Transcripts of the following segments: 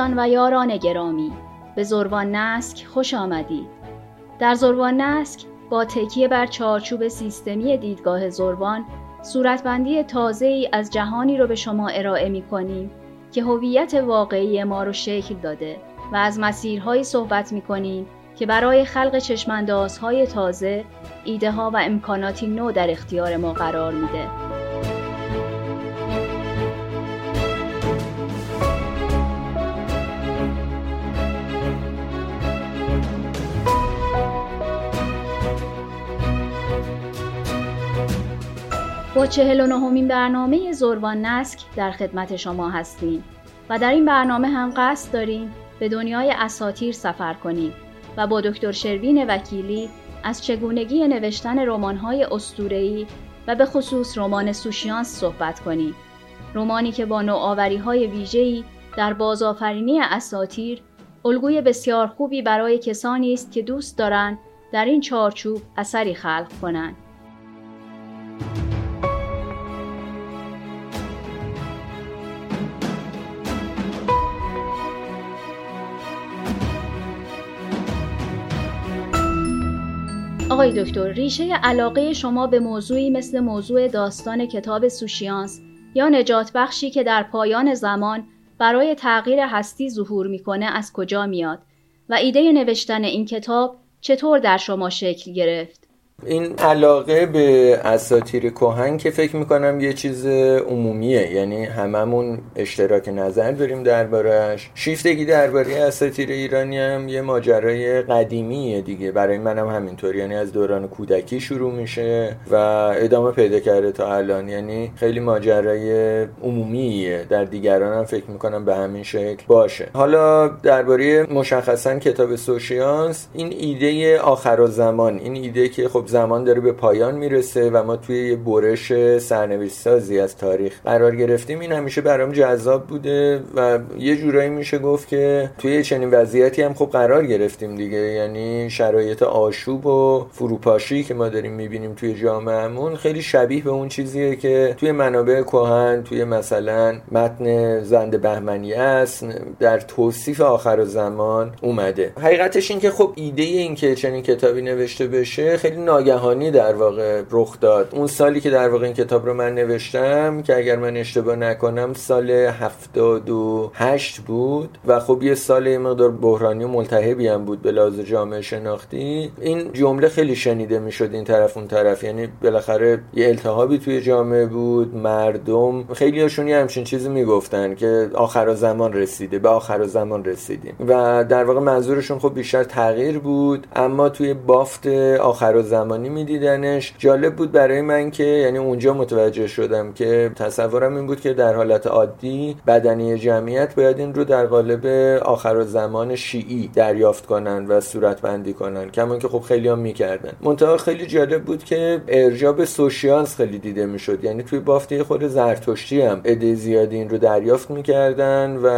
دوستان و یاران گرامی به زروان نسک خوش آمدید در زروان نسک با تکیه بر چارچوب سیستمی دیدگاه زروان صورتبندی تازه ای از جهانی رو به شما ارائه می کنیم که هویت واقعی ما رو شکل داده و از مسیرهایی صحبت می کنیم که برای خلق چشماندازهای تازه ایده ها و امکاناتی نو در اختیار ما قرار میده. با چهل و نهمین برنامه زروان نسک در خدمت شما هستیم و در این برنامه هم قصد داریم به دنیای اساتیر سفر کنیم و با دکتر شروین وکیلی از چگونگی نوشتن رمان‌های اسطوره‌ای و به خصوص رمان سوشیانس صحبت کنیم. رمانی که با نوآوری‌های ویژه‌ای در بازآفرینی اساتیر الگوی بسیار خوبی برای کسانی است که دوست دارند در این چارچوب اثری خلق کنند. آقای دکتر ریشه علاقه شما به موضوعی مثل موضوع داستان کتاب سوشیانس یا نجات بخشی که در پایان زمان برای تغییر هستی ظهور می‌کنه از کجا میاد و ایده نوشتن این کتاب چطور در شما شکل گرفت؟ این علاقه به اساتیر کهن که فکر می‌کنم یه چیز عمومیه. یعنی هممون اشتراک نظر داریم دربارهش شیفتگی درباره اساتیر ایرانی هم یه ماجرای قدیمیه دیگه. برای منم هم همینطور. یعنی از دوران کودکی شروع میشه و ادامه پیدا کرده تا الان. یعنی خیلی ماجرای عمومیه. در دیگران هم فکر می‌کنم به همین شکل باشه. حالا درباره مشخصا کتاب سوشیانس این ایده آخر و زمان. این ایده که خب زمان داره به پایان می‌رسه و ما توی یه برش سرنوشت سازی از تاریخ قرار گرفتیم. این همیشه برام جذاب بوده و یه جورایی میشه گفت که توی چنین وضعیتی هم خب قرار گرفتیم دیگه. یعنی شرایط آشوب و فروپاشی که ما داریم می‌بینیم توی جامعهمون خیلی شبیه به اون چیزیه که توی منابع کهن توی مثلا متن زند بهمنی است در توصیف آخر زمان اومده. حقیقتش این که خب ایده این که چنین کتابی نوشته بشه خیلی ناگهانی در واقع رخ داد. اون سالی که در واقع این کتاب رو من نوشتم که اگر من اشتباه نکنم سال 78 بود. و خب یه سال یه مقدار بحرانی و ملتهبی هم بود به لحاظ جامعه شناختی. این جمله خیلی شنیده می‌شد این طرف اون طرف. یعنی بالاخره یه التهابی توی جامعه بود مردم. خیلی هاشون یه همچین چیزی می‌گفتن که آخر زمان رسیده به آخر زمان رسیدیم. و در واقع منظورشون خب بیشتر تغییر بود. اما توی بافت آخر زمان زمانی میدیدنش. جالب بود برای من که یعنی اونجا متوجه شدم که تصورم این بود که در حالت عادی بدنی جمعیت باید این رو در قالب آخر زمان شیعی دریافت کنن و صورت بندی کنن. کما که خب خیلی هم می‌کردن. منتها خیلی جالب بود که ارجاع به سوشیانس خیلی دیده می‌شد. یعنی توی بافته خود زرتشتی هم عده زیادی این رو دریافت می‌کردن و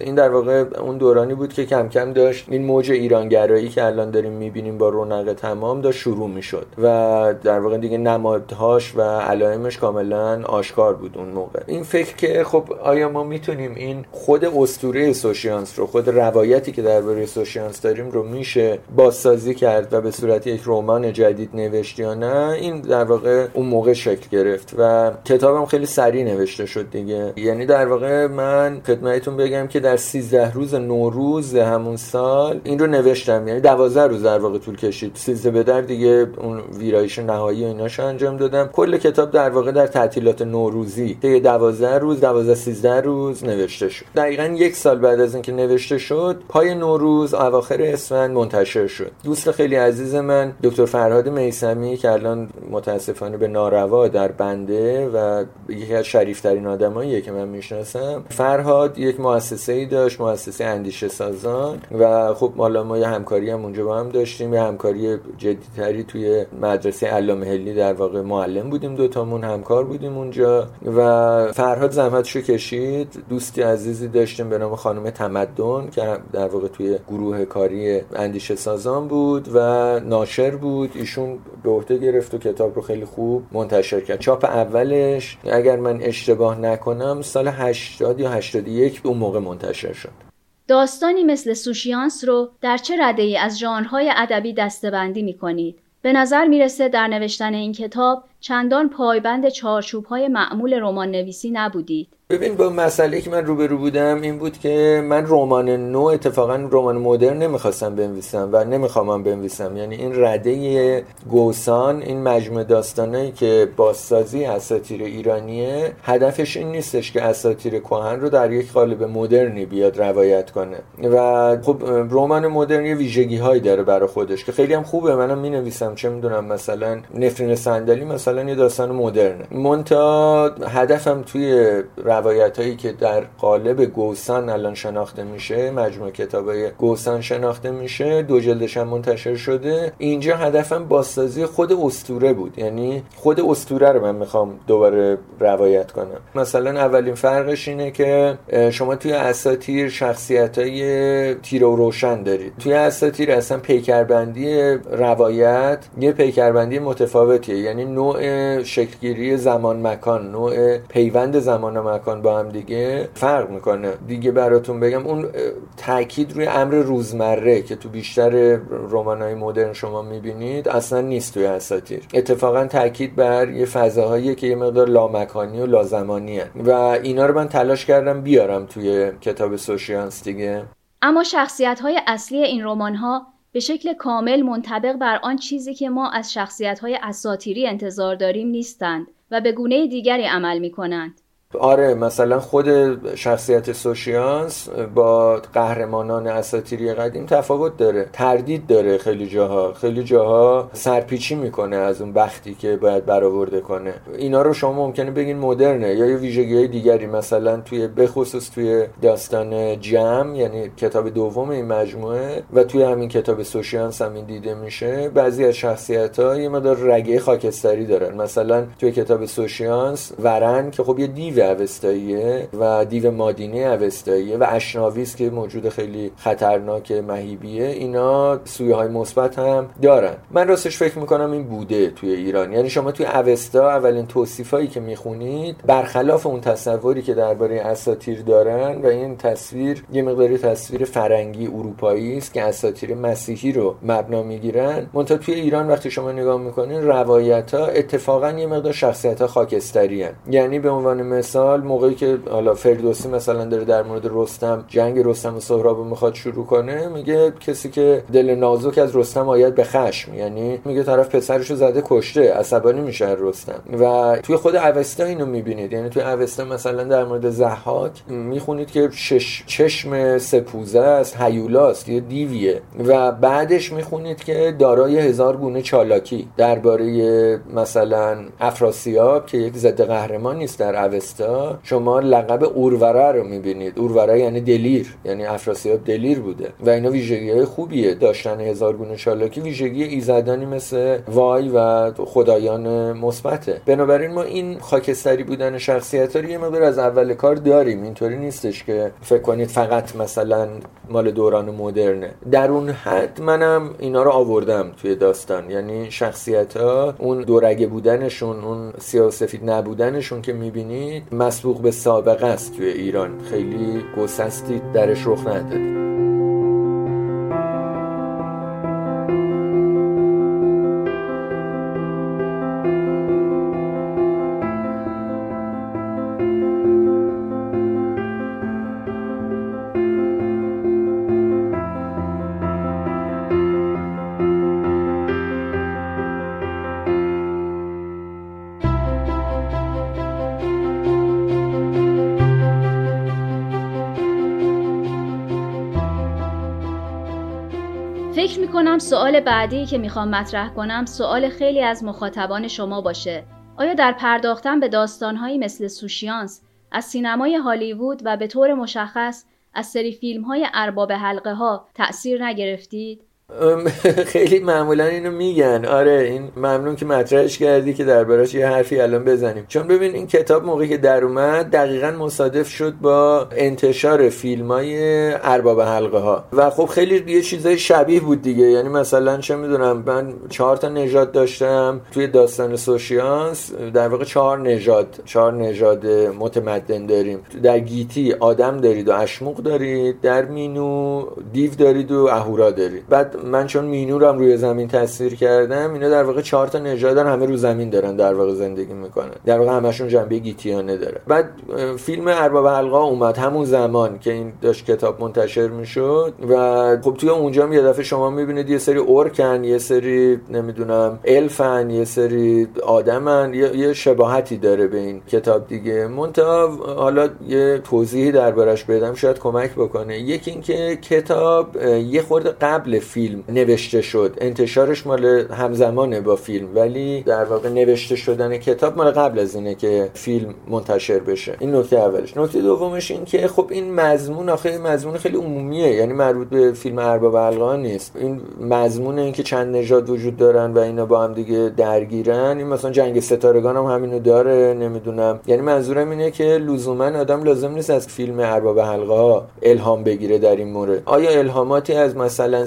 این در واقع اون دورانی بود که کم کم داشت این موج ایرانگرایی که الان داریم می‌بینیم با رونق تمام داشت شروع می‌شد. و در واقع دیگه نمادهاش و علائمش کاملا آشکار بود اون موقع. این فکر که خب آیا ما می‌تونیم این خود اسطوره سوشیانس رو خود روایتی که درباره سوشیانس داریم رو میشه بازسازی کرد و به صورت یک رمان جدید نوشت یا نه این در واقع اون موقع شکل گرفت و کتابم خیلی سریع نوشته شد دیگه. یعنی در واقع من خدمتتون بگم که در 13 روز نوروز همون سال این رو نوشتم. یعنی 12 روز در واقع طول کشید. 13 به در دیگه اون ویرایش نهایی و ایناشو انجام دادم. کل کتاب در واقع در تعطیلات نوروزی. طی 12 روز 12 13 روز نوشته شد. دقیقا یک سال بعد از اینکه نوشته شد پای نوروز اواخر اسفند منتشر شد. دوست خیلی عزیز من دکتر فرهاد میسمی که الان متاسفانه به ناروا در بنده و یکی از شریفترین آدماییه که من می‌شناسم. فرهاد یک مؤسسه ای داشت مؤسسه اندیشه سازان و خب حالا ما یه همکاری هم اونجا با هم داشتیم یه همکاری جدیتری توی مدرسه علامه هلی در واقع معلم بودیم دوتامون همکار بودیم اونجا و فرهاد زحمتشو کشید. دوستی عزیزی داشتیم به نام خانم تمدن که در واقع توی گروه کاری اندیشه سازان بود و ناشر بود. ایشون به عهده گرفت و کتاب رو خیلی خوب منتشر کرد. چاپ اولش اگر من اشتباه نکنم سال 80 یا 81 اون موقع منتشر شد. داستانی مثل سوشیانس رو در چه رده ای از ژانرهای ادبی دستبندی می کنید؟ به نظر می‌رسه در نوشتن این کتاب چندان پایبند چارچوبهای معمول رمان نویسی نبودید. ببین با مسئله که من روبرو بودم این بود که من رمان نو اتفاقا رمان مدرن نمی‌خواستم بنویسم و نمی‌خوام بنویسم. یعنی این رده گوسان این مجموعه داستانایی که بازسازی اساطیر ایرانیه هدفش این نیستش که اساطیر کهن رو در یک قالب مدرنی بیاد روایت کنه. و خب رمان مدرن یه ویژگی هایی داره برای خودش که خیلی هم خوبه. منم می نویسم چه می‌دونم مثلا نفرین صندلی مثلا یه داستان مدرنه. مونتا هدفم توی روایت هایی که در قالب گوسان الان شناخته میشه مجموعه کتاب های گوسان شناخته میشه دو جلدش هم منتشر شده. اینجا هدفم بازسازی خود استوره بود. یعنی خود استوره رو من می‌خوام دوباره روایت کنم. مثلا اولین فرقش اینه که شما توی اساتیر شخصیت های تیر و روشن دارید. توی اساتیر اصلا پیکربندی روایت یه پیکربندی متفاوتیه. یعنی نوع شکلگیری زمان مکان نوع پیوند زمان و مکان. با هم دیگه فرق می‌کنه. دیگه براتون بگم اون تاکید روی امر روزمره که تو بیشتر های مدرن شما می‌بینید اصلا نیست توی اساتیر. اتفاقا تاکید بر یه فضاهایی که یه مقدار لامکانی و لازمانی و اینا رو من تلاش کردم بیارم توی کتاب سوشیانس دیگه. اما شخصیت های اصلی این رمان ها به شکل کامل منطبق بر آن چیزی که ما از شخصیت های اساتیری انتظار داریم نیستند و به گونه دیگری عمل می کنند. آره مثلا خود شخصیت سوشیانس با قهرمانان اساتیری قدیم تفاوت داره تردید داره خیلی جاها. خیلی جاها سرپیچی می‌کنه از اون بختی که باید برآورده کنه. اینا رو شما ممکنه بگین مدرنه یا یه ویژگی های دیگری مثلا توی بخصوص توی داستان جم یعنی کتاب دوم این مجموعه و توی همین کتاب سوشیانس هم این دیده میشه. بعضی از شخصیت ها یه مدار رگه خاکستری دارن. مثلا توی کتاب سوشیانس ورن که خب یه دیو اوستاییه و دیو مادینه اوستاییه و اشناویس که موجود خیلی خطرناک مهیبیه. اینا سویه های مثبت هم دارن. من راستش فکر می‌کنم این بوده توی ایران. یعنی شما توی اوستا اولین توصیفایی که می‌خونید برخلاف اون تصوری که درباره اساتیر دارن و این تصویر یه مقداری تصویر فرنگی اروپایی است که اساتیر مسیحی رو مبنا می‌گیرن. منتها توی ایران وقتی شما نگاه می‌کنین روایت ها اتفاقا یه مقدار شخصیت ها خاکستری هن. یعنی به عنوان مثال موقعی که حالا فردوسی مثلا داره در مورد رستم جنگ رستم و سهراب می‌خواد شروع کنه میگه کسی که دل نازک از رستم آید به خشم. یعنی میگه طرف پسرشو زده کشته عصبانی میشه رستم. و توی خود اوستا اینو می‌بینید. یعنی توی اوستا مثلا در مورد زحاک می‌خونید که شش چشم سپوزه است هیولاست یه دیویه. و بعدش می‌خونید که دارای هزار گونه چالاکی درباره مثلا افراسیاب که یک ضد قهرمان نیست در اوستا. شما لقب اوروره رو می‌بینید. اوروره یعنی دلیر یعنی افراسیاب دلیر بوده. و اینا ویژگی های خوبیه. داشتن هزار گونه شالاکی ویژگی ایزدانی مثل وای و خدایان مثبته. بنابراین ما این خاکستری بودن شخصیت رو یه مقدار از اول کار داریم. اینطوری نیستش که فکر کنید فقط مثلا مال دوران مدرنه. در اون حد منم اینا رو آوردم توی داستان. یعنی شخصیت ها اون دورگه بودنشون اون سیاه سفید نبودنشون که می‌بینید مسبوق به سابقه است توی ایران. خیلی گسستی درش رخ نداده. سوال بعدی که می‌خوام مطرح کنم سوال خیلی از مخاطبان شما باشه. آیا در پرداختن به داستانهایی مثل سوشیانس از سینمای هالیوود و به طور مشخص از سری فیلم های ارباب حلقه ها تأثیر نگرفتید؟ خیلی معمولا اینو میگن. آره این ممنون که مطرحش کردی که دربارش یه حرفی الان بزنیم. چون ببین این کتاب موقعی که در اومد دقیقا مصادف شد با انتشار فیلم های ارباب حلقه ها و خب خیلی یه چیزای شبیه بود دیگه. یعنی مثلا چه می‌دونم من چهار تا نژاد داشتم توی داستان سوشیانس. در واقع چهار نژاد چهار نژاد متمدن داریم. در گیتی آدم دارید و اشموق دارید در مینو دیو دارید و اهورا دارید. بعد من چون مینو رو هم روی زمین تصویر کردم اینا در واقع چهار تا نژادن همه رو زمین دارن در واقع زندگی می‌کنن. در واقع همشون جنبه گیتیانه داره. بعد فیلم ارباب حلقا اومد همون زمان که این داشت کتاب منتشر می‌شد و خب توی اونجا یه دفعه شما می‌بینید یه سری اورکن یه سری نمی‌دونم الفن یه سری آدمن یه, شباهتی داره به این کتاب دیگه. منتها حالا یه توضیحی دربارش بدم شاید کمک بکنه. یکی اینکه کتاب یه خورده قبل فیلم نوشته شد. انتشارش مال همزمانه با فیلم ولی در واقع نوشته شدن کتاب مال قبل از اینه که فیلم منتشر بشه. این نکته اولش. نکته دومش این که خب این مضمون آخه مضمون خیلی عمومیه. یعنی مربوط به فیلم ارباب القا نیست. این مضمون این که چند نژاد وجود دارن و اینا با هم دیگه درگیرن این مثلا جنگ ستارگان هم همینو داره نمی‌دونم. یعنی منظورم اینه که لزوما آدم لازم نیست از فیلم ارباب حلقه الهام بگیره در این مورد. آیا الهاماتی از مثلا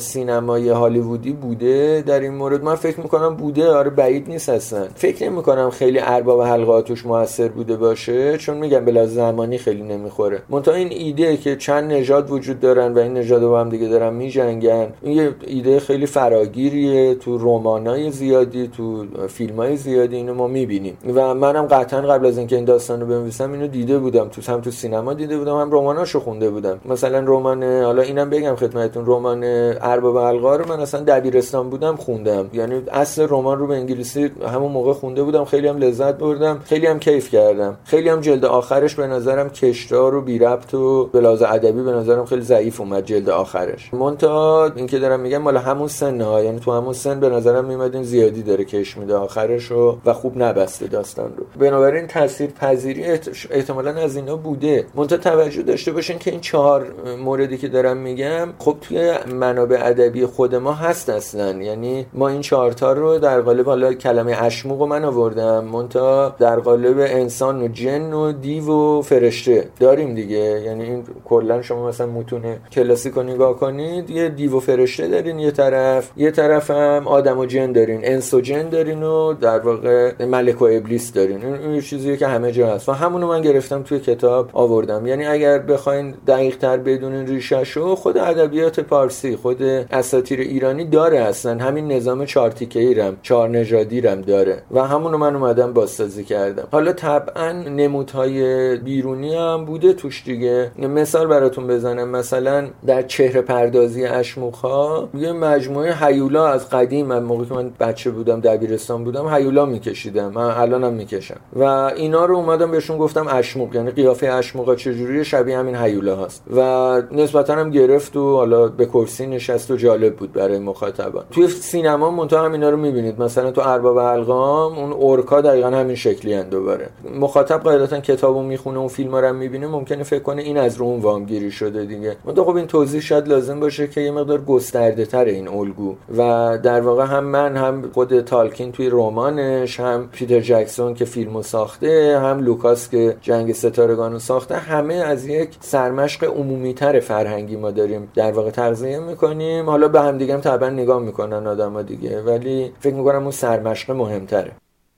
سینمای هالیوودی بوده در این مورد. من فکر می‌کنم بوده. آره بعید نیست اصلا. فکر نمی‌کنم خیلی ارباب حلقه توش موثر بوده باشه. چون میگم بلا زمانی خیلی نمی‌خوره. منتها این ایده که چند نژاد وجود دارن و این نژاد با هم دیگه دارن میجنگن این یه ایده خیلی فراگیریه. تو رمانای زیادی تو فیلمای زیادی اینو ما می‌بینیم. و منم قطعا قبل از اینکه این داستانو بنویسم اینو دیده بودم. تو هم تو سینما دیده بودم هم رماناشو خونده بودم. مثلا رمان حالا اینم بگم خدمتتون رمان ارباب القا رو من اصلا دبیرستان بودم خوندم. یعنی اصل رمان رو به انگلیسی همون موقع خونده بودم. خیلی هم لذت بردم. خیلی هم کیف کردم. خیلی هم جلد آخرش به نظرم کشدار و بی ربط و بلاز ادبی به نظرم خیلی ضعیف اومد جلد آخرش. مونتا اینکه دارم میگم مال همون سن ها. یعنی تو همون سن به نظرم میمد این زیادی داره کش میده آخرش رو و خوب نبسته داستان رو. بنابراین تاثیر پذیری احتمالا از اینا بوده. مونتا توجه داشته باشین که این چهار موردی که دارم میگم خب توی منابع ادبی خود ما هست اصلا. یعنی ما این چهارتا رو در قالب حالا کلمه اشموق من آوردم مونتا در قالب انسان و جن و دیو و فرشته داریم دیگه. یعنی این کلا شما مثلا متون کلاسیک نگاه کنید یه دیو و فرشته دارین یه طرف یه طرف هم آدم و جن دارین انس و جن دارین و در واقع ملک و ابلیس دارین. این چیزیه که همه جا هست. و همونو من گرفتم توی کتاب آوردم. یعنی اگر بخواین دقیق تر بدونین ریشهشو خود ادبیات پارسی خود اساطیر ایرانی داره اصلا. همین نظام چهار تیکه رم چهار نژادی رم داره. و همونو من اومدم بازسازی کردم. حالا طبعا نمودهای بیرونی هم بوده توش دیگه. مثال براتون بزنم. مثلا در چهره پردازی اشموخا یه مجموعه هیولا از قدیم من موقعی که من بچه بودم دبیرستان بودم هیولا میکشیدم. من الانم می‌کشم. و اینا رو اومدم بهشون گفتم اشموق. یعنی قیافه اشموقا چجوری شبیه همین هیولا هست و نسبتا هم گرفت و حالا به کرسی نشست و جالب بود برای مخاطبان. توی سینما منتها هم اینا رو می‌بینید. مثلا تو ارباب حلقه‌ها اون اورکا دقیقا همین شکلی اند دوباره. مخاطب قاعدتا کتابو می‌خونه اون فیلم رو می‌بینه ممکنه فکر کنه این از رو اون وامگیری شده دیگه. منتها خب این توضیح شاید لازم باشه که یه مقدار گسترده تر این الگو. و در واقع هم من هم خود تالکین توی رمانش هم پیتر جکسون که فیلمو ساخته هم لوکاس که جنگ ستارگانو ساخته همه از یک سرمشق عمومی تر فرهنگی ما داریم در واقع تغذیه می‌کنیم. حالا به هم دیگه هم طبعا نگاه می‌کنن آدما دیگه ولی فکر می‌کنم اون سرمشق مهمتره.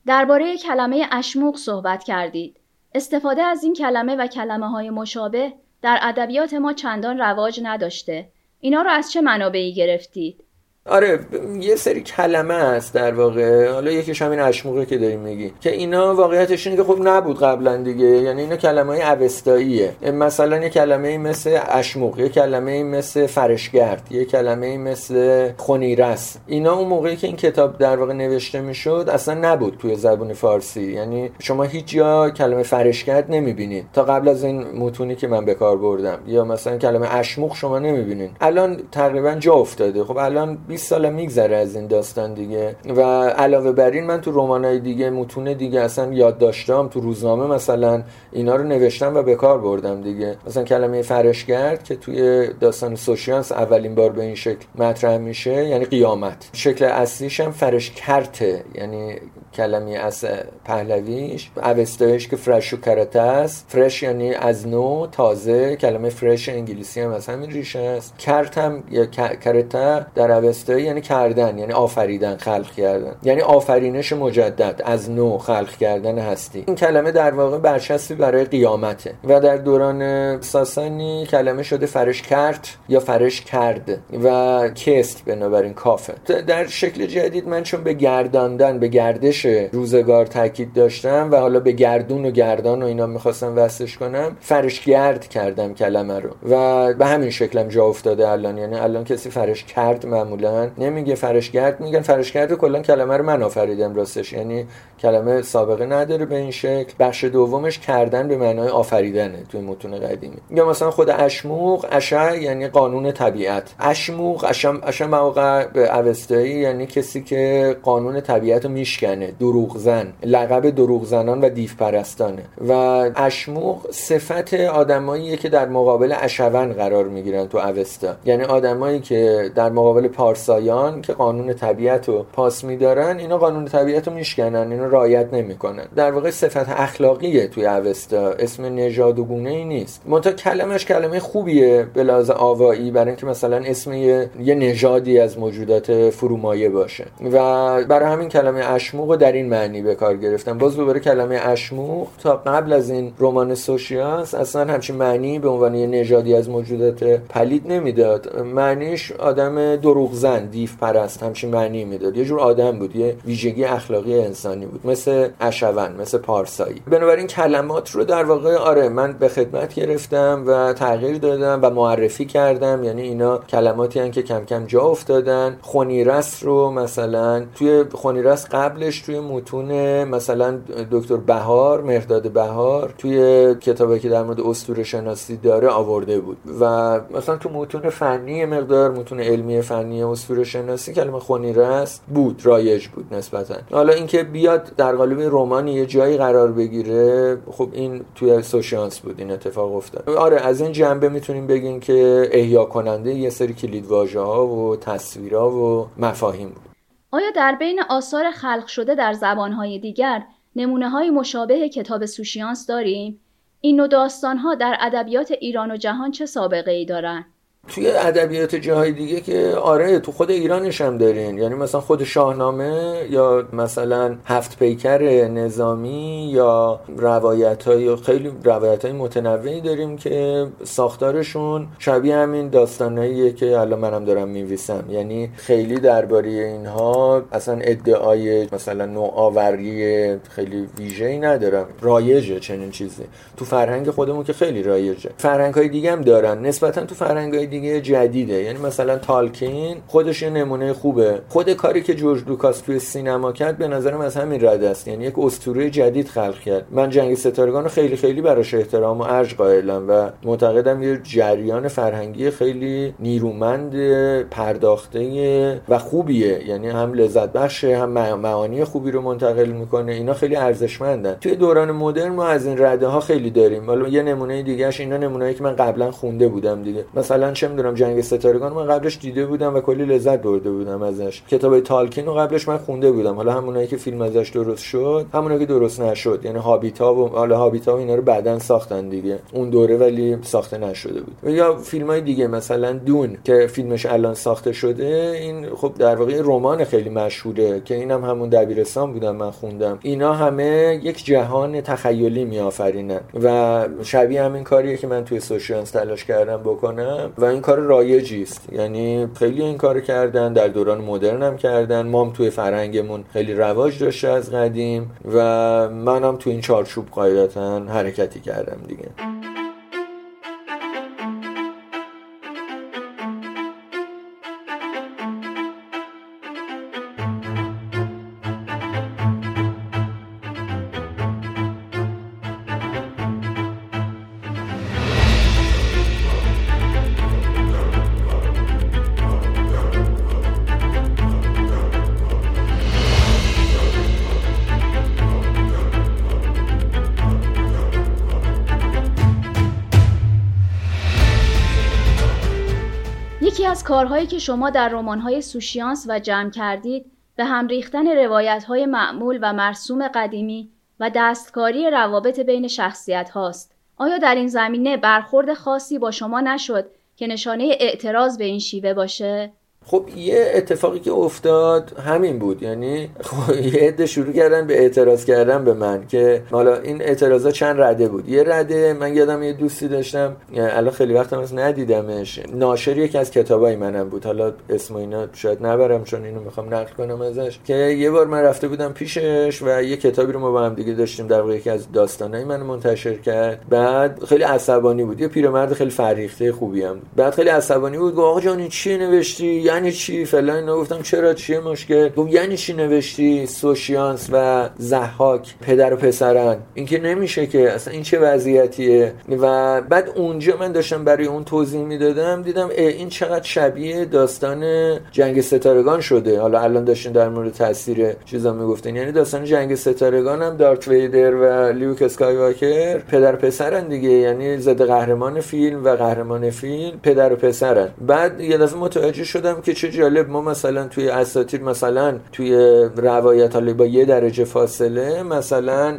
درباره کلمه اشموق صحبت کردید. استفاده از این کلمه و کلمه های مشابه در ادبیات ما چندان رواج نداشته. اینا رو از چه منابعی گرفتید؟ آره یه سری کلمه است در واقع. حالا یکیش همین اشموقه که داریم میگی. که اینا واقعیتش اینه که خب نبود قبلا دیگه. یعنی اینا کلمه های اوستاییه. مثلا یه کلمه مثل اشموق یه کلمه مثل فرشگرد یه کلمه مثل خونیرس. اینا اون موقعی که این کتاب در واقع نوشته می‌شد اصلا نبود توی زبان فارسی. یعنی شما هیچ جا کلمه فرشگرد نمی‌بینید. تا قبل از این متونی که من به کار بردم. یا مثلا کلمه اشموق شما نمی‌بینید. الان تقریبا جا افتاده. خب الان 20 سال میگذره از این داستان دیگه. و علاوه بر این من تو رمانای دیگه متون دیگه اصلا یاد داشتم تو روزنامه مثلا اینا رو نوشتم و به کار بردم دیگه. مثلا کلمه فرشگرد که توی داستان سوشیانس اولین بار به این شکل مطرح میشه یعنی قیامت. شکل اصلیش هم فرشکرته یعنی کلمه از پهلویش. اوستایش که فرش و کرته است. فرش یعنی از نو تازه. کلمه فرش انگلیسی هم از همین ریشه است. کرت هم یا کرته در اوستایی یعنی کردن یعنی آفریدن خلق کردن. یعنی آفرینش مجدد از نو خلق کردن هستی. این کلمه در واقع برچسبی برای قیامته. و در دوران ساسانی کلمه شده فرش کرد یا فرش کرد و کست بنابراین کافه. در شکل جدید من چون به گرداندن به گردش روزگار تاکید داشتم و حالا به گردون و گردان و اینا می‌خواستم وصلش کنم فرش گرد کردم کلمه رو. و به همین شکلم جا افتاده الان. یعنی الان کسی فرش کرد معمولا نمیگه فرش گرد میگن فرش کرد کلا کلمه رو من آفریدم راستش. یعنی کلمه سابقه نداره به این شکل. بخش دومش کردن به معنای آفریدنه توی متون قدیمی. یا مثلا خود اشموق اشع یعنی قانون طبیعت. اشموق اشم اشم موقع به اوستایی یعنی کسی که قانون طبیعت رو میشکنه. دروغزن لقب دروغزنان و دیو پرستانه و اشموق صفت آدماییه که در مقابل اشون قرار می‌گیرن تو اوستا. یعنی آدمایی که در مقابل پارسایان که قانون طبیعت رو پاس میدارن اینا قانون طبیعت رو میشکنن اینا رعایت نمی‌کنن. در واقع صفت اخلاقیه توی اوستا. اسم نژاد و گونه ای نیست. منتها کلمش کلمه خوبیه به لحاظ آوایی برای اینکه مثلا اسم یه, یه نژادی از موجودات فرومایه باشه. و برای همین کلمه اشموق در این معنی به کار گرفتم. باز دوباره کلمه اشموق تا قبل از این رمان سوشیاس اصلا همچین معنی به عنوان یه نژادی از موجودات پلید نمی‌داد. معنیش آدم دروغزن دیف پرست همچین معنی می‌داد. یه جور آدم بود یه ویژگی اخلاقی انسانی بود مثل اشون مثل پارسایی. بنابراین کلمات رو در واقع آره من به خدمت گرفتم و تغییر دادم و معرفی کردم. یعنی اینا کلماتی هن که کم کم جا افتادن. خونیرس رو مثلا توی خونیرس قبلش توی متون مثلا دکتر بهار مهرداد بهار توی کتابی که در مورد اسطوره شناسی داره آورده بود. و مثلا تو متون فنی مقدار متون علمی فنی اسطوره شناسی کلمه خونیرس بود رایج بود نسبتا. حالا اینکه بیاد در قالب رمان یه جایی قرار بگیره خب این توی سوشانس بود این اتفاق افتاد. آره از این جنبه می‌تونیم بگیم که احیا کننده یه سری کلید ها و تصویرها و مفاهیم بود. آیا در بین آثار خلق شده در زبانهای دیگر نمونه های مشابه کتاب سوشیانس داریم؟ این نوع داستانها در ادبیات ایران و جهان چه سابقه ای دارند؟ توی ادبیات جاهای دیگه که آره تو خود ایرانش هم دارین. یعنی مثلا خود شاهنامه یا مثلا هفت پیکر نظامی یا روایت های خیلی روایت های متنوعی داریم که ساختارشون شبیه همین داستانهاییه که الان منم دارم میویسم یعنی خیلی درباره اینها اصلا ادعای مثلا نوآوری خیلی ویژه ای ندارم. رایجه چنین چیزی. تو فرهنگ خودمون که خیلی رایجه. فرهنگ های دیگه هم دارن. نسبتا تو فرهنگ های دیگه جدیده. یعنی مثلا تالکین خودش یه نمونه خوبه. خود کاری که جورج لوکاس توی سینما کرد به نظرم از همین رد است. یعنی یک اسطوره جدید خلق کرد. من جنگ ستارگان رو خیلی خیلی براش احترام و ارج قائلم و معتقدم یه جریان فرهنگی خیلی نیرومند پرداخته و خوبیه. یعنی هم لذت بخشه هم معانی خوبی رو منتقل می‌کنه. اینا خیلی ارزشمندن. توی دوران مدرن ما از این رده ها خیلی داریم. حالا یه نمونه دیگهش اینا نمونه‌ای که من قبلا خونده بودم دیگه. مثلا چه می‌دونم جنگ ستارگان من قبلش دیده بودم و کلی لذت برده بودم ازش. کتاب تالکین رو قبلش من خونده بودم. حالا همونایی که فیلم ازش درست شد همونایی که درست نشد. یعنی هابیتا و حالا هابیتا و اینا رو بعدن ساختن دیگه. اون دوره ولی ساخته نشده بود. یا فیلم های دیگه مثلا دون که فیلمش الان ساخته شده این خب در واقع رمان خیلی مشهوره که اینم همون دبیرستان بودم من خوندم. اینا همه یک جهان تخیلی میآفرینن و شبیه همین کاریه که من توی سوشیانس تلاش کردم بکنم و این کار رایجی است. یعنی خیلی این کار کردن در دوران مدرن هم کردن. ما هم توی فرهنگمون خیلی رواج داشته از قدیم و منم تو این چارچوب قاعدتا حرکتی کردم دیگه. کارهایی که شما در رمان‌های سوشیانس و جمع کردید به هم ریختن روایت‌های معمول و مرسوم قدیمی و دستکاری روابط بین شخصیت هاست. آیا در این زمینه برخورد خاصی با شما نشد که نشانه اعتراض به این شیوه باشه؟ خب یه اتفاقی که افتاد همین بود. یعنی خب یه عده شروع کردن به اعتراض کردن به من که حالا این اعتراضا چند رده بود. یه رده من یادم یه دوستی داشتم الان خیلی وقت از ندیدمش. ناشر یکی از کتابای منم بود. حالا اسم اینا شاید نبرم چون اینو می‌خوام نقل کنم ازش. که یه بار من رفته بودم پیشش و یه کتابی رو ما با هم دیگه داشتیم در واقع یکی از داستانای من منتشر کرد. بعد خیلی عصبانی بود. یه پیرمرد خیلی فریخته خوبی هم بعد خیلی عصبانی بود. گفت آقا جان این چی نوشتی؟ یعنی چی؟ فلان اینا گفتم چرا چیه مشکل؟ گفت یعنی چی نوشتی سوشیانس و زحاک پدر و پسرن؟ این که نمیشه که اصلا این چه وضعیتیه؟ و بعد اونجا من داشتم برای اون توضیح می‌دادم دیدم این چقدر شبیه داستان جنگ ستارگان شده. حالا الان داشتین در مورد تاثیر چیزا می‌گفتین. یعنی داستان جنگ ستارگان هم دارت ویدر و لیوک اسکایواکر پدر پسرن دیگه. یعنی ضد قهرمان فیلم و قهرمان فیلم پدر و پسرن. بعد یه دفعه متوجه شدم که چه جالب ما مثلا توی اساطیر مثلا توی روایت حالا با یه درجه فاصله مثلا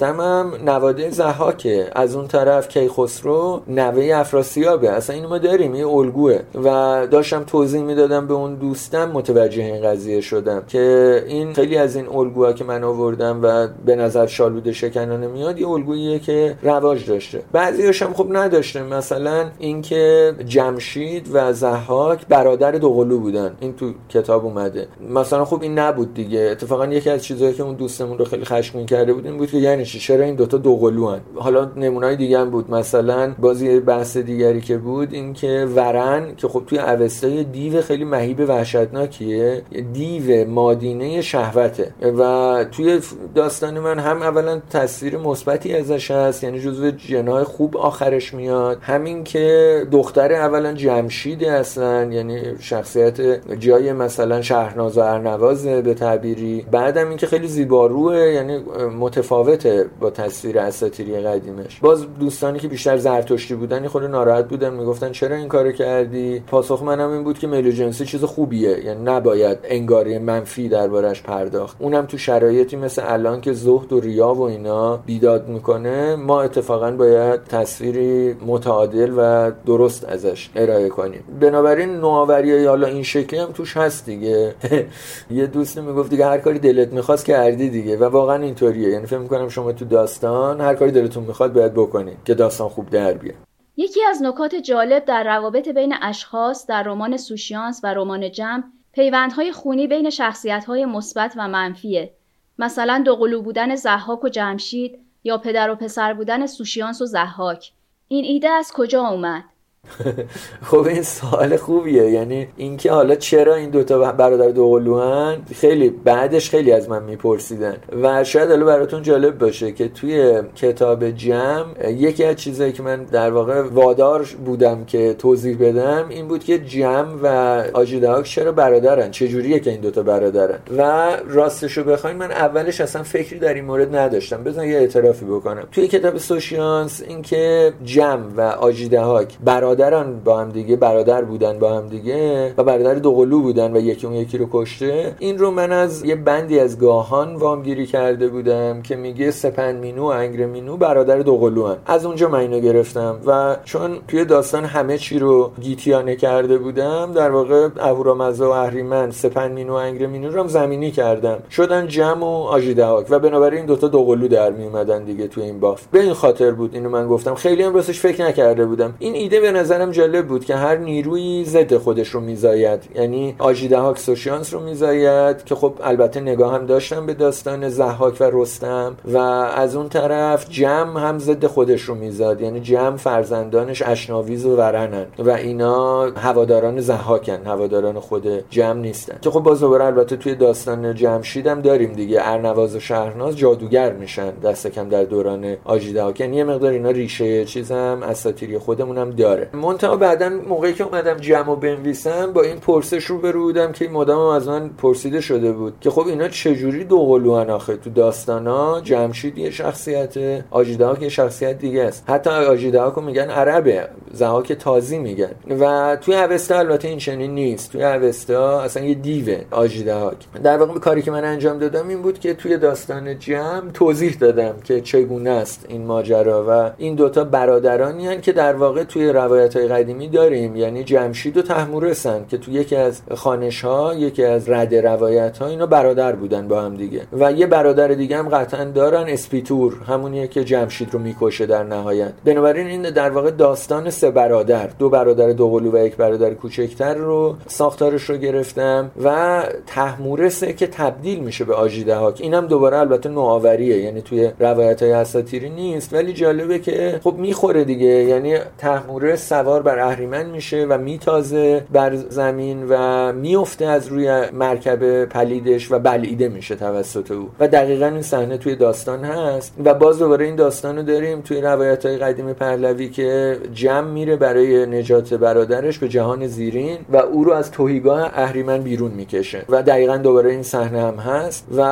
هم نواده زحاکه از اون طرف کیخسرو نوه افراسیابه. اصلا این ما داریم یه الگوه. و داشتم توضیح می‌دادم به اون دوستم متوجه این قضیه شدم که این خیلی از این الگوها که من آوردم و به نظر شالوده شکنانه میاد یه الگوییه که رواج داشته. بعضیاش هم خب نداشته مثلا اینکه جمشید و زحاک برادر دوقلو بودن. این تو کتاب اومده. مثلا خب این نبود دیگه. اتفاقا یکی از چیزهایی که اون دوستمون رو خیلی خشمگین کرده بود این بود که یعنی چرا این دوتا دوقلو هن حالا نمونای دیگه هم بود. مثلا بازی بحث دیگری که بود این که ورن که خب توی اوستای دیو خیلی مهیب وحشتناکیه دیو مادینه شهوته. و توی داستان من هم اولا تصویر مثبتی ازش هست یعنی جزو جنای خوب آخرش میاد. همین که دختر اولا جمشید اصلا یعنی شخصیت جای مثلا شهرناز و ارنواز به تعبیری. بعدم اینکه خیلی زیباروه یعنی متفاوته با تصویر اساطیری قدیمش. باز دوستانی که بیشتر زرتشتی بودن خود ناراحت بودن می‌گفتن چرا این کارو کردی؟ پاسخ منم این بود که میل جنسی چیز خوبیه. یعنی نباید انگاری منفی دربارش پرداخت. اونم تو شرایطی مثل الان که زهد و ریا و اینا بیداد می‌کنه ما اتفاقا باید تصویری متعادل و درست ازش ارائه کنیم. بنابراین نوآوری حالا این شکلی هم توش هست دیگه. یه دوست می‌گفت دیگه هر کاری دلت می‌خواست کردی دیگه. و واقعا اینطوریه. یعنی فکر می‌کنم شما تو داستان هر کاری دلتون می‌خواد باید بکنید که داستان خوب در بیاد. یکی از نکات جالب در روابط بین اشخاص در رمان سوشیانس و رمان جمع پیوندهای خونی بین شخصیت‌های مثبت و منفیه. مثلا دوقلو بودن زحاک و جمشید یا پدر و پسر بودن سوشیانس و زحاک این ایده از کجا اومد؟ خب این سوال خوبیه. یعنی اینکه حالا چرا این دوتا برادر دوقلوان خیلی بعدش خیلی از من میپرسیدن. و شاید حالا براتون جالب باشه که توی کتاب جمع یکی از چیزایی که من در واقع وادار بودم که توضیح بدم این بود که جمع و آجیدهاک چرا برادرن؟ چجوریه که این دوتا برادرن؟ و راستشو بخواین من اولش اصلا فکری در این مورد نداشتم. بزن یه اعترافی بکنم. توی کتاب سوشیانس اینکه جمع و آجیدهاک برادر برادران با هم دیگه برادر بودن با هم دیگه و برادر دوقلو بودن و یکی اون یکی رو کشته. این رو من از یه بندی از گاهان وامگیری کرده بودم که میگه سپن مینو انگر مینو برادر دوقلو هن. از اونجا من اینو گرفتم و چون توی داستان همه چی رو گیتیانه کرده بودم در واقع اهورامزدا و اهریمن سپن مینو و مینو رو هم زمینی کردم. شدن جم و آژیدهاک و بنابراین دوتا دوقلو در می اومدن دیگه توی این بافت به این خاطر بود اینو من گفتم. خیلی هم راستش فکر نکرده بودم. این ایده به نظرم جالب بود که هر نیروی ضد خودش رو میزاید. یعنی آژیدهاک سوشیانس رو میزاید که خب البته نگاه هم داشتم به داستان زحاک و رستم و از اون طرف جم هم ضد خودش رو میزاد. یعنی جم فرزندانش اشناویز و ورنن و اینا هواداران زحاکن هواداران خود جم نیستن. که خب باز دوباره البته توی داستان جمشیدم داریم دیگه. ارنواز و شهرناز جادوگر میشن دست کم در دوران آژیدهاک یعنی یه مقدار اینا ریشه چیزم اساطیری خودمون هم داره. منتها بعدا موقعی که اومدم جمع بنویسم با این پرسش رو برو بودم که مدام از من پرسیده شده بود که خب اینا چجوری دو قلوان آخه؟ تو داستانا جمشید یه شخصیت آجیدهاک یه شخصیت دیگه است. حتی آجیدهاک میگن عربه زهاک تازی میگن. و توی اوستا البته این چنین نیست. توی اوستا اصلا یه دیوه آجیدهاک در واقع کاری که من انجام دادم این بود که توی داستان جمع توضیح دادم که چگونه است این ماجرا و این دوتا برادرانی که در واقع توی روایت های قدیمی داریم. یعنی جمشید و تحمورسن که توی یکی از خانش ها یکی از رد روایت ها اینا برادر بودن با هم دیگه. و یه برادر دیگه هم قطعا دارن اسپیتور. همونیه که جمشید رو می‌کشه در نهایت. بنابراین این در واقع داستان سه برادر. دو برادر دوقلو و یک برادر کوچکتر رو ساختارش رو گرفتم و تحمورسه که تبدیل میشه به آجیدهاک اینم دوباره البته نوآوریه. یعنی توی روایت های اساطیری نیست. ولی جالبه که خب می‌خوره دیگه. یعنی تحمورس سوار بر اهریمن میشه و میتازه بر زمین و میفته از روی مرکب پلیدش و بلعیده میشه توسط او. و دقیقا این صحنه توی داستان هست. و باز دوباره این داستان رو داریم توی روایت های قدیم پهلوی که جمع میره برای نجات برادرش به جهان زیرین و او رو از توهیگاه اهریمن بیرون می‌کشه. و دقیقا دوباره این صحنه هم هست. و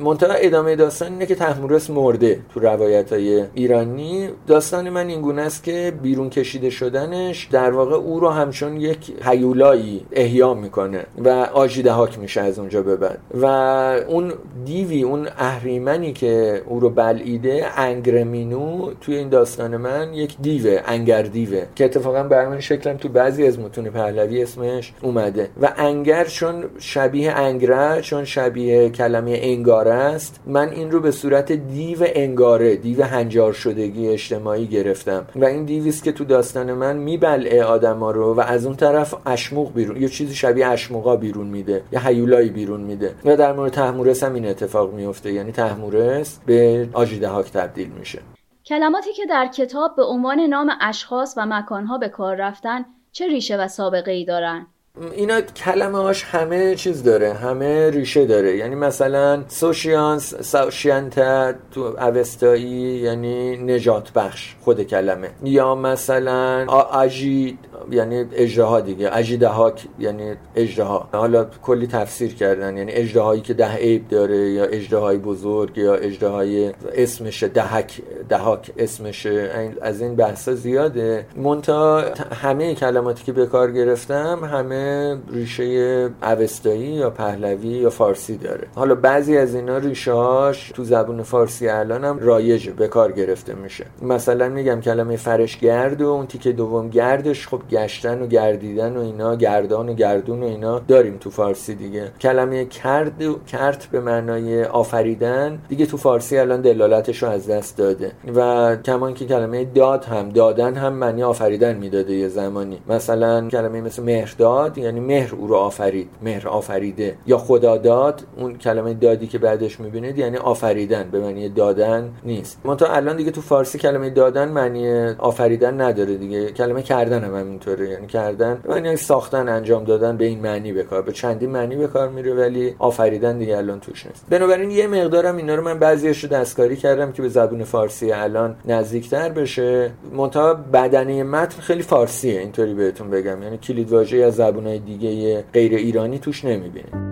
منتها ادامه داستان اینه که تحمورس مرده تو روایت های ایرانی. داستان من این گونه است که بیرون کشیده شدنش در واقع او رو همچون یک حیولایی احیا می‌کنه و آجیدهاک میشه از اونجا به بعد. و اون دیوی اون اهریمنی که او رو بلعیده انگرمینو توی این داستان من یک دیوه انگر دیوه که اتفاقا بر من شکلم تو بعضی از متون پهلوی اسمش اومده. و انگر چون شبیه انگره چون شبیه کلمه انگاره است من این رو به صورت دیو انگاره دیو هنجار شدگی اجتماعی گرفتم. و این دیویست که تو داستان من میبلعه آدما رو و از اون طرف اشموق بیرون یه چیزی شبیه اشموقا بیرون میده یه حیولایی بیرون میده و در مورد تحمورس هم این اتفاق میفته یعنی تحمورس به آجیدهاک تبدیل میشه کلماتی که در کتاب به عنوان نام اشخاص و مکانها به کار رفتن چه ریشه و سابقه ای دارن؟ اینا کلمه هاش همه چیز داره همه ریشه داره. یعنی مثلا سوشیانس سوشینتا تو اوستایی یعنی نجات بخش خود کلمه. یا مثلا آجی یعنی اجراها دیگه. اجیدهاک یعنی اجراها حالا کلی تفسیر کردن. یعنی اجراهایی که ده عیب داره یا اجراهای بزرگ یا اجراهای اسمش دهک دهاک اسمش از این بحثا زیاده. مونتا همه کلماتی که به کار گرفتم همه ریشه اوستایی یا پهلوی یا فارسی داره. حالا بعضی از اینا ریشه تو زبون فارسی الان هم رایجه به کار گرفته میشه. مثلا میگم کلمه فرشگرد و اون تیکه دوم گردش. خب گشتن و گردیدن و اینا گردان و گردون و اینا داریم تو فارسی دیگه. کلمه کرد و کرد به معنای آفریدن دیگه تو فارسی الان دلالتش رو از دست داده. و کمان که کلمه داد هم دادن هم معنی آفریدن می‌داده یه زمانی. مثلا کلمه مثل مهرداد یعنی مهر او رو آفرید مهر آفریده. یا خدا داد اون کلمه دادی که بعدش می‌بینید یعنی آفریدن به معنی دادن نیست. منتها الان دیگه تو فارسی کلمه دادن معنی آفریدن نداره دیگه. کلمه کردن هم همینطوره. یعنی کردن معنی ساختن انجام دادن به این معنی به کار به چندین معنی به کار میره ولی آفریدن دیگه الان توش نیست. بنابراین یه مقدارم اینا رو من بعضیش رو دستکاری کردم که به زبون فارسی الان نزدیکتر بشه منتها بدنه متن خیلی فارسیه اینطوری بهتون بگم. یعنی کلید واژه‌ای از زبونهای دیگه غیر ایرانی توش نمی‌بینید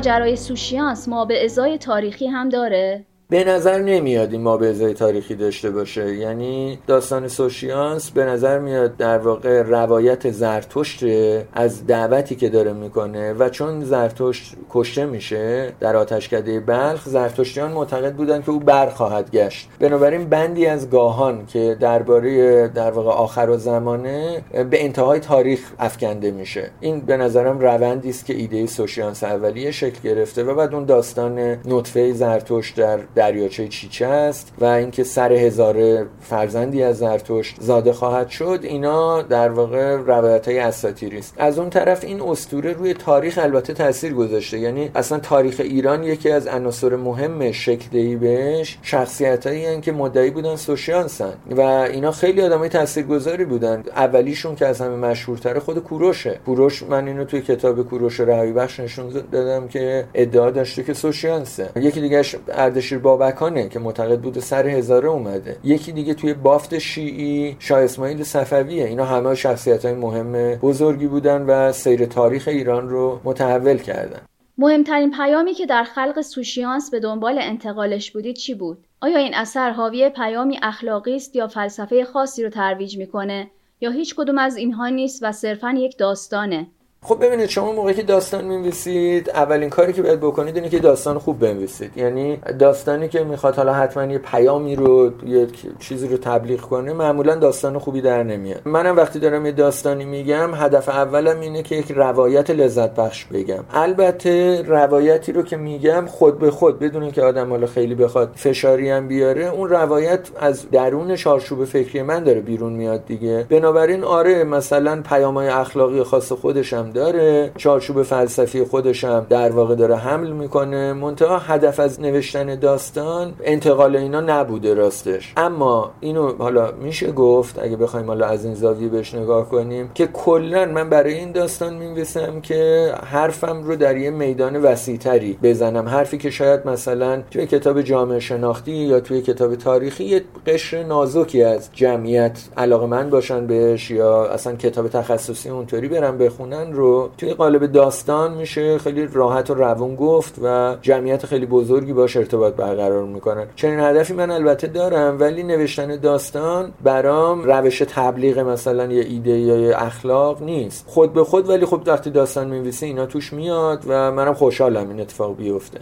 ماجرای سوشیانس ما به ازای تاریخی هم داره؟ به نظر نمیاد این ما به ازای تاریخی داشته باشه. یعنی داستان سوشیانس به نظر میاد در واقع روایت زرتشت از دعوتی که داره می‌کنه و چون زرتشت کشته میشه در آتشکده بلخ زرتشتیان معتقد بودن که او برخواهد گشت. بنابراین بندی از گاهان که درباره در واقع آخر و زمانه به انتهای تاریخ افکنده میشه. این به نظرم روندی است که ایده سوشیانس اولیه شکل گرفته و بعد اون داستان نطفه زرتشت در دریاچه چیچه است و اینکه سر هزار فرزندی از زرتشت زاده خواهد شد اینا در واقع روایت های اساطیری است. از اون طرف این اسطوره روی تاریخ البته تاثیر گذاشته. یعنی اصلا تاریخ ایران یکی از عناصر مهم شکل دهی بهش شخصیتایی که مدعی بودن سوشیانسن و اینا خیلی آدمای تاثیرگذاری بودن. اولیشون که از همه مشهورتر خود کوروشه. کوروش من اینو توی کتاب کوروش رهایی بخش نشون دادم که ادعا داشته که سوشیانسه یکی دیگهش اردشیر بابکانه که معتقد بود سر هزاره اومده یکی دیگه توی بافت شیعی شاه اسماعیل صفویه اینا همه شخصیت های مهم بزرگی بودن و سیر تاریخ ایران رو متحول کردن مهمترین پیامی که در خلق سوشیانس به دنبال انتقالش بودید چی بود؟ آیا این اثر حاوی پیامی اخلاقی است یا فلسفه خاصی رو ترویج می‌کنه یا هیچ کدوم از اینها نیست و صرفا یک داستانه؟ خب ببینید شما موقعی که داستان می‌نویسید اولین کاری که باید بکنید اینه که داستان خوب بنویسید. یعنی داستانی که می‌خواد حالا حتما یه پیامی رو یه چیزی رو تبلیغ کنه معمولا داستان خوبی در نمیاد. منم وقتی دارم یه داستانی میگم هدف اولم اینه که یک روایت لذت بخش بگم. البته روایتی رو که میگم خود به خود بدون که آدم حالا خیلی بخواد فشاری هم بیاره اون روایت از درون چارچوب فکری من داره بیرون میاد دیگه. بنابراین آره مثلا پیامهای اخلاقی خاص خودشم داره. چارچوب فلسفی خودش هم در واقع داره حمل می‌کنه. منتها هدف از نوشتن داستان انتقال اینا نبوده راستش. اما اینو حالا میشه گفت اگه بخوایم حالا از این زاویه بهش نگاه کنیم که کلا من برای این داستان میویسم که حرفم رو در یه میدان وسیعتری بزنم. حرفی که شاید مثلا توی کتاب جامعه شناختی یا توی کتاب تاریخی یه قشر نازکی از جمعیت علاقه من باشن بهش یا اصلا کتاب تخصصی اونطوری برن بخونن. رو توی قالب داستان میشه خیلی راحت و روون گفت و جمعیت خیلی بزرگی باش ارتباط برقرار می‌کنن چنین هدفی من البته دارم ولی نوشتن داستان برام روش تبلیغ مثلا یه ایده یا اخلاق نیست. خود به خود ولی خب وقتی داستان میویسه اینا توش میاد و منم خوشحالم این اتفاق بیفته.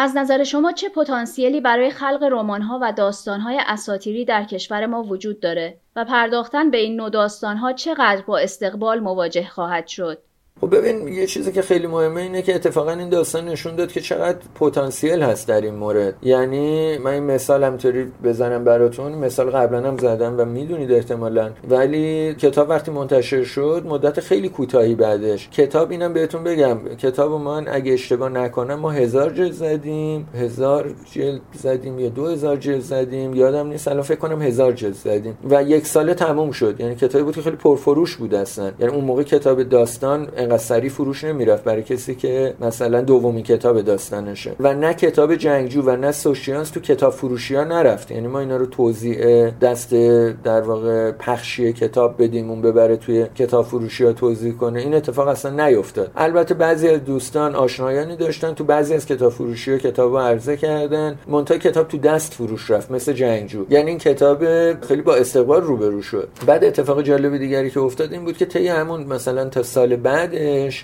از نظر شما چه پتانسیلی برای خلق رمان‌ها و داستان‌های اساطیری در کشور ما وجود داره و پرداختن به این نوع داستان‌ها چقدر با استقبال مواجه خواهد شد؟ خب ببین یه چیزی که خیلی مهمه اینه که اتفاقا این داستان نشون داد که چقدر پتانسیل هست در این مورد. یعنی من این مثال همطوری بزنم براتون. مثال قبلا هم زدم و می‌دونید احتمالا. ولی کتاب وقتی منتشر شد مدت خیلی کوتاهی بعدش. کتاب اینم بهتون بگم. کتاب من اگه اشتباه نکنم ما هزار جلد زدیم. هزار جلد زدیم یا دو هزار جلد زدیم. یادم نیست الان فکر کنم هزار جلد زدیم. و یک ساله تموم شد. یعنی کتابی بود که خیلی پرفروش بود اصلا. یعنی اون موقع کتاب داستان انقدر سری فروش نمی‌رفت برای کسی که مثلا دومی کتاب داستانشه. و نه کتاب جنگجو و نه سوشیانس تو کتاب فروشی ها نرفت. یعنی ما اینا رو توضیح دست در واقع پخشی کتاب بدیم اون ببره توی کتاب فروشی ها توضیح کنه. این اتفاق اصلا نیفتاد. البته بعضی از دوستان آشنایانی داشتن تو بعضی از کتاب فروشی ها کتاب عرضه کردن. منتها کتاب تو دست فروش رفت مثل جنگجو. یعنی این کتاب خیلی با استقبال روبرو شد. بعد اتفاق جالب دیگری که افتاد این بود که طی همون مثلا تا سال بعد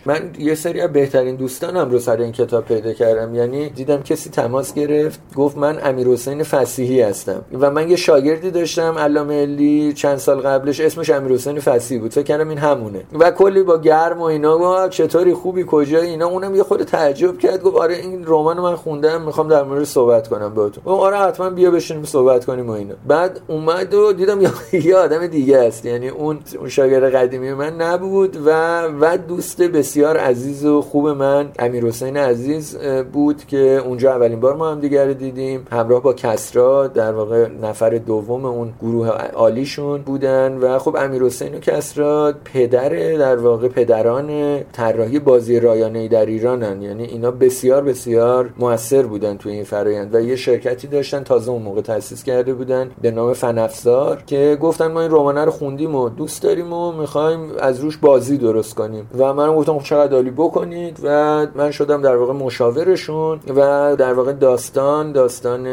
من یه سری از بهترین دوستانم رو سر این کتاب پیدا کردم. یعنی دیدم کسی تماس گرفت گفت من امیر حسین فسیحی هستم. و من یه شاگردی داشتم علامه علی چند سال قبلش اسمش امیر حسین فسیحی بود. فکر کردم این همونه. و کلی با گرم و اینا گفت چطوری؟ خوبی؟ کجا اینا اونم یه خود تعجب کرد. گفت آره این رمان من خوندم می‌خوام در مورد صحبت کنم باهاتون. گفت آره حتما بیا بشینیم صحبت کنیم و اینا. بعد اومد و دیدم یه آدم دیگه است. یعنی اون اون شاگرد قدیمی من نبود و و دوست دوست بسیار عزیز و خوب من امیر حسین عزیز بود که اونجا اولین بار ما هم دیگر دیدیم. همراه با کسرا در واقع نفر دوم اون گروه عالیشون بودن و خب امیر حسین و کسرا پدر در واقع پدران طراحی بازی رایانه در ایرانن. یعنی اینا بسیار بسیار موثر بودن توی این فرایند و یه شرکتی داشتن. تازه اون موقع تاسیس کرده بودن به نام فنافزار که گفتن ما این رمانه رو خوندیم و دوست داریم و می‌خوایم از روش بازی درست کنیم. و من گفتم خب چقدر عالی بکنید و من شدم در واقع مشاورشون و در واقع داستان داستان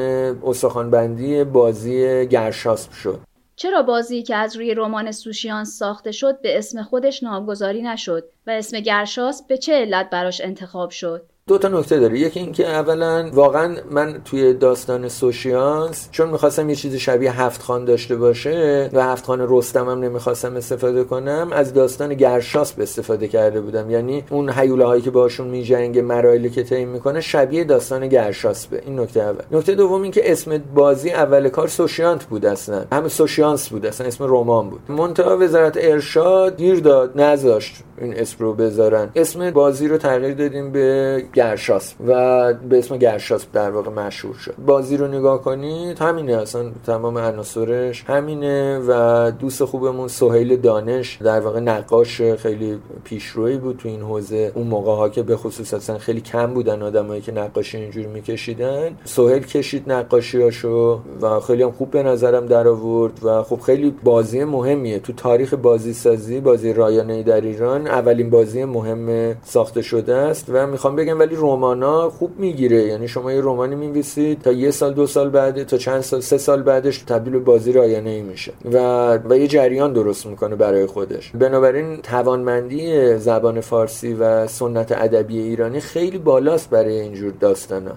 استخوانبندی بازی گرشاسب شد. چرا بازی که از روی رمان سوشیانس ساخته شد به اسم خودش نامگذاری نشد و اسم گرشاسب به چه علت براش انتخاب شد؟ دو تا نکته داره. یکی اینکه اولا واقعا من توی داستان سوشیانس چون می‌خواستم یه چیزی شبیه هفت خان داشته باشه و هفت خان رستم هم نمی‌خواستم استفاده کنم از داستان گرشاس به استفاده کرده بودم. یعنی اون حیوله هایی که باشون میجنگ مراحلی که طی می‌کنه شبیه داستان گرشاس به. این نکته اول. نکته دوم این که اسم بازی اول کار سوشیانت بود اصلا. همه سوشیانس بود اصلا اسم رمان بود. منتها وزارت ارشاد گیر داد نذاشت این اسم رو بذارن. اسم بازی رو تغییر دادیم به گرشاس و به اسم گرشاس در واقع مشهور شد. بازی رو نگاه کنید همینه اصلا تمام عناصرش همینه و دوست خوبمون سهیل دانش در واقع نقاش خیلی پیشروی بود تو این حوزه. اون موقع ها که به خصوص اصلا خیلی کم بودن آدمایی که نقاشی اینجوری میکشیدن. سهیل کشید نقاشیاشو و خیلی هم خوب به نظرم در آورد و خب خیلی بازی مهمیه. تو تاریخ بازی سازی بازی رایانه در ایران اولین بازی مهم ساخته شده است و می‌خوام بگم ولی رومانا خوب می‌گیره. یعنی شما یه رمانی می‌نویسید تا یه سال دو سال بعد تا چند سال سه سال بعدش تبدیل به بازی رایانه ای میشه و و یه جریان درست می‌کنه برای خودش. بنابراین توانمندی زبان فارسی و سنت ادبی ایرانی خیلی بالاست برای اینجور داستانا.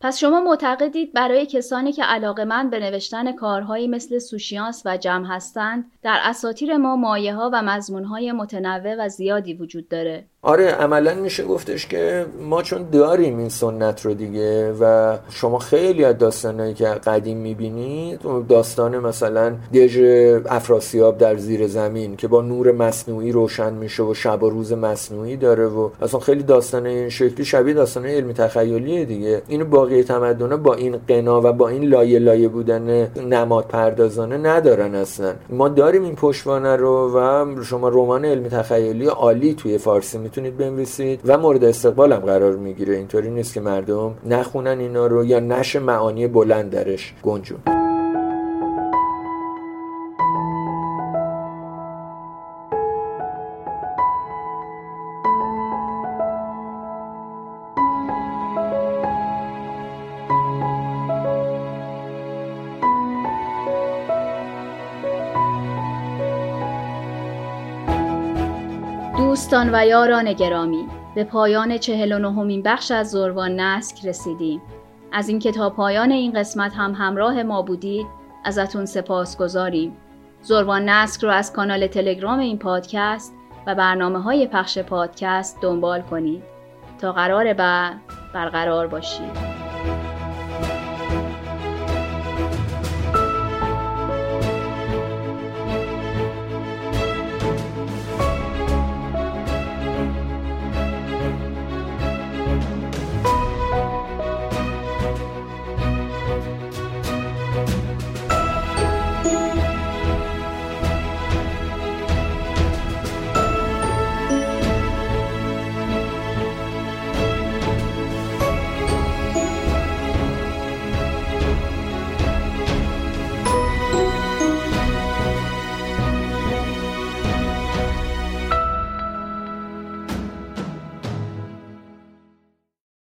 پس شما معتقدید برای کسانی که علاقه من به نوشتن کارهایی مثل سوشیانس و جمع هستند در اساتیر ما مایه ها و مضمون های متنوع و زیادی وجود داره. آره عملا میشه گفتش که ما چون داریم این سنت رو دیگه و شما خیلی از داستانهایی که قدیم می‌بینید داستان مثلا دژ افراسیاب در زیر زمین که با نور مصنوعی روشن میشه و شب و روز مصنوعی داره و اصلا خیلی داستان این شکلی شبیه داستان علمی تخیلیه دیگه. اینو باقی تمدن با این قنا و با این لایه لایه بودن نماد پردازانه ندارن اصلا. ما داریم این پشتوانه رو و شما رمان علمی تخیلی عالی توی فارسی می‌تونید بنویسید و مورد استقبال هم قرار می‌گیره. اینطوری نیست که مردم نخونن اینا رو یا نش معانی بلند درش. گنجون. دوستان و یاران گرامی به پایان چهل و بخش از زروان نسک رسیدیم. از اینکه تا پایان این قسمت هم همراه ما بودید ازتون سپاس گذاریم. زروان نسک رو از کانال تلگرام این پادکست و برنامه های پخش پادکست دنبال کنید. تا قرار بعد برقرار باشید.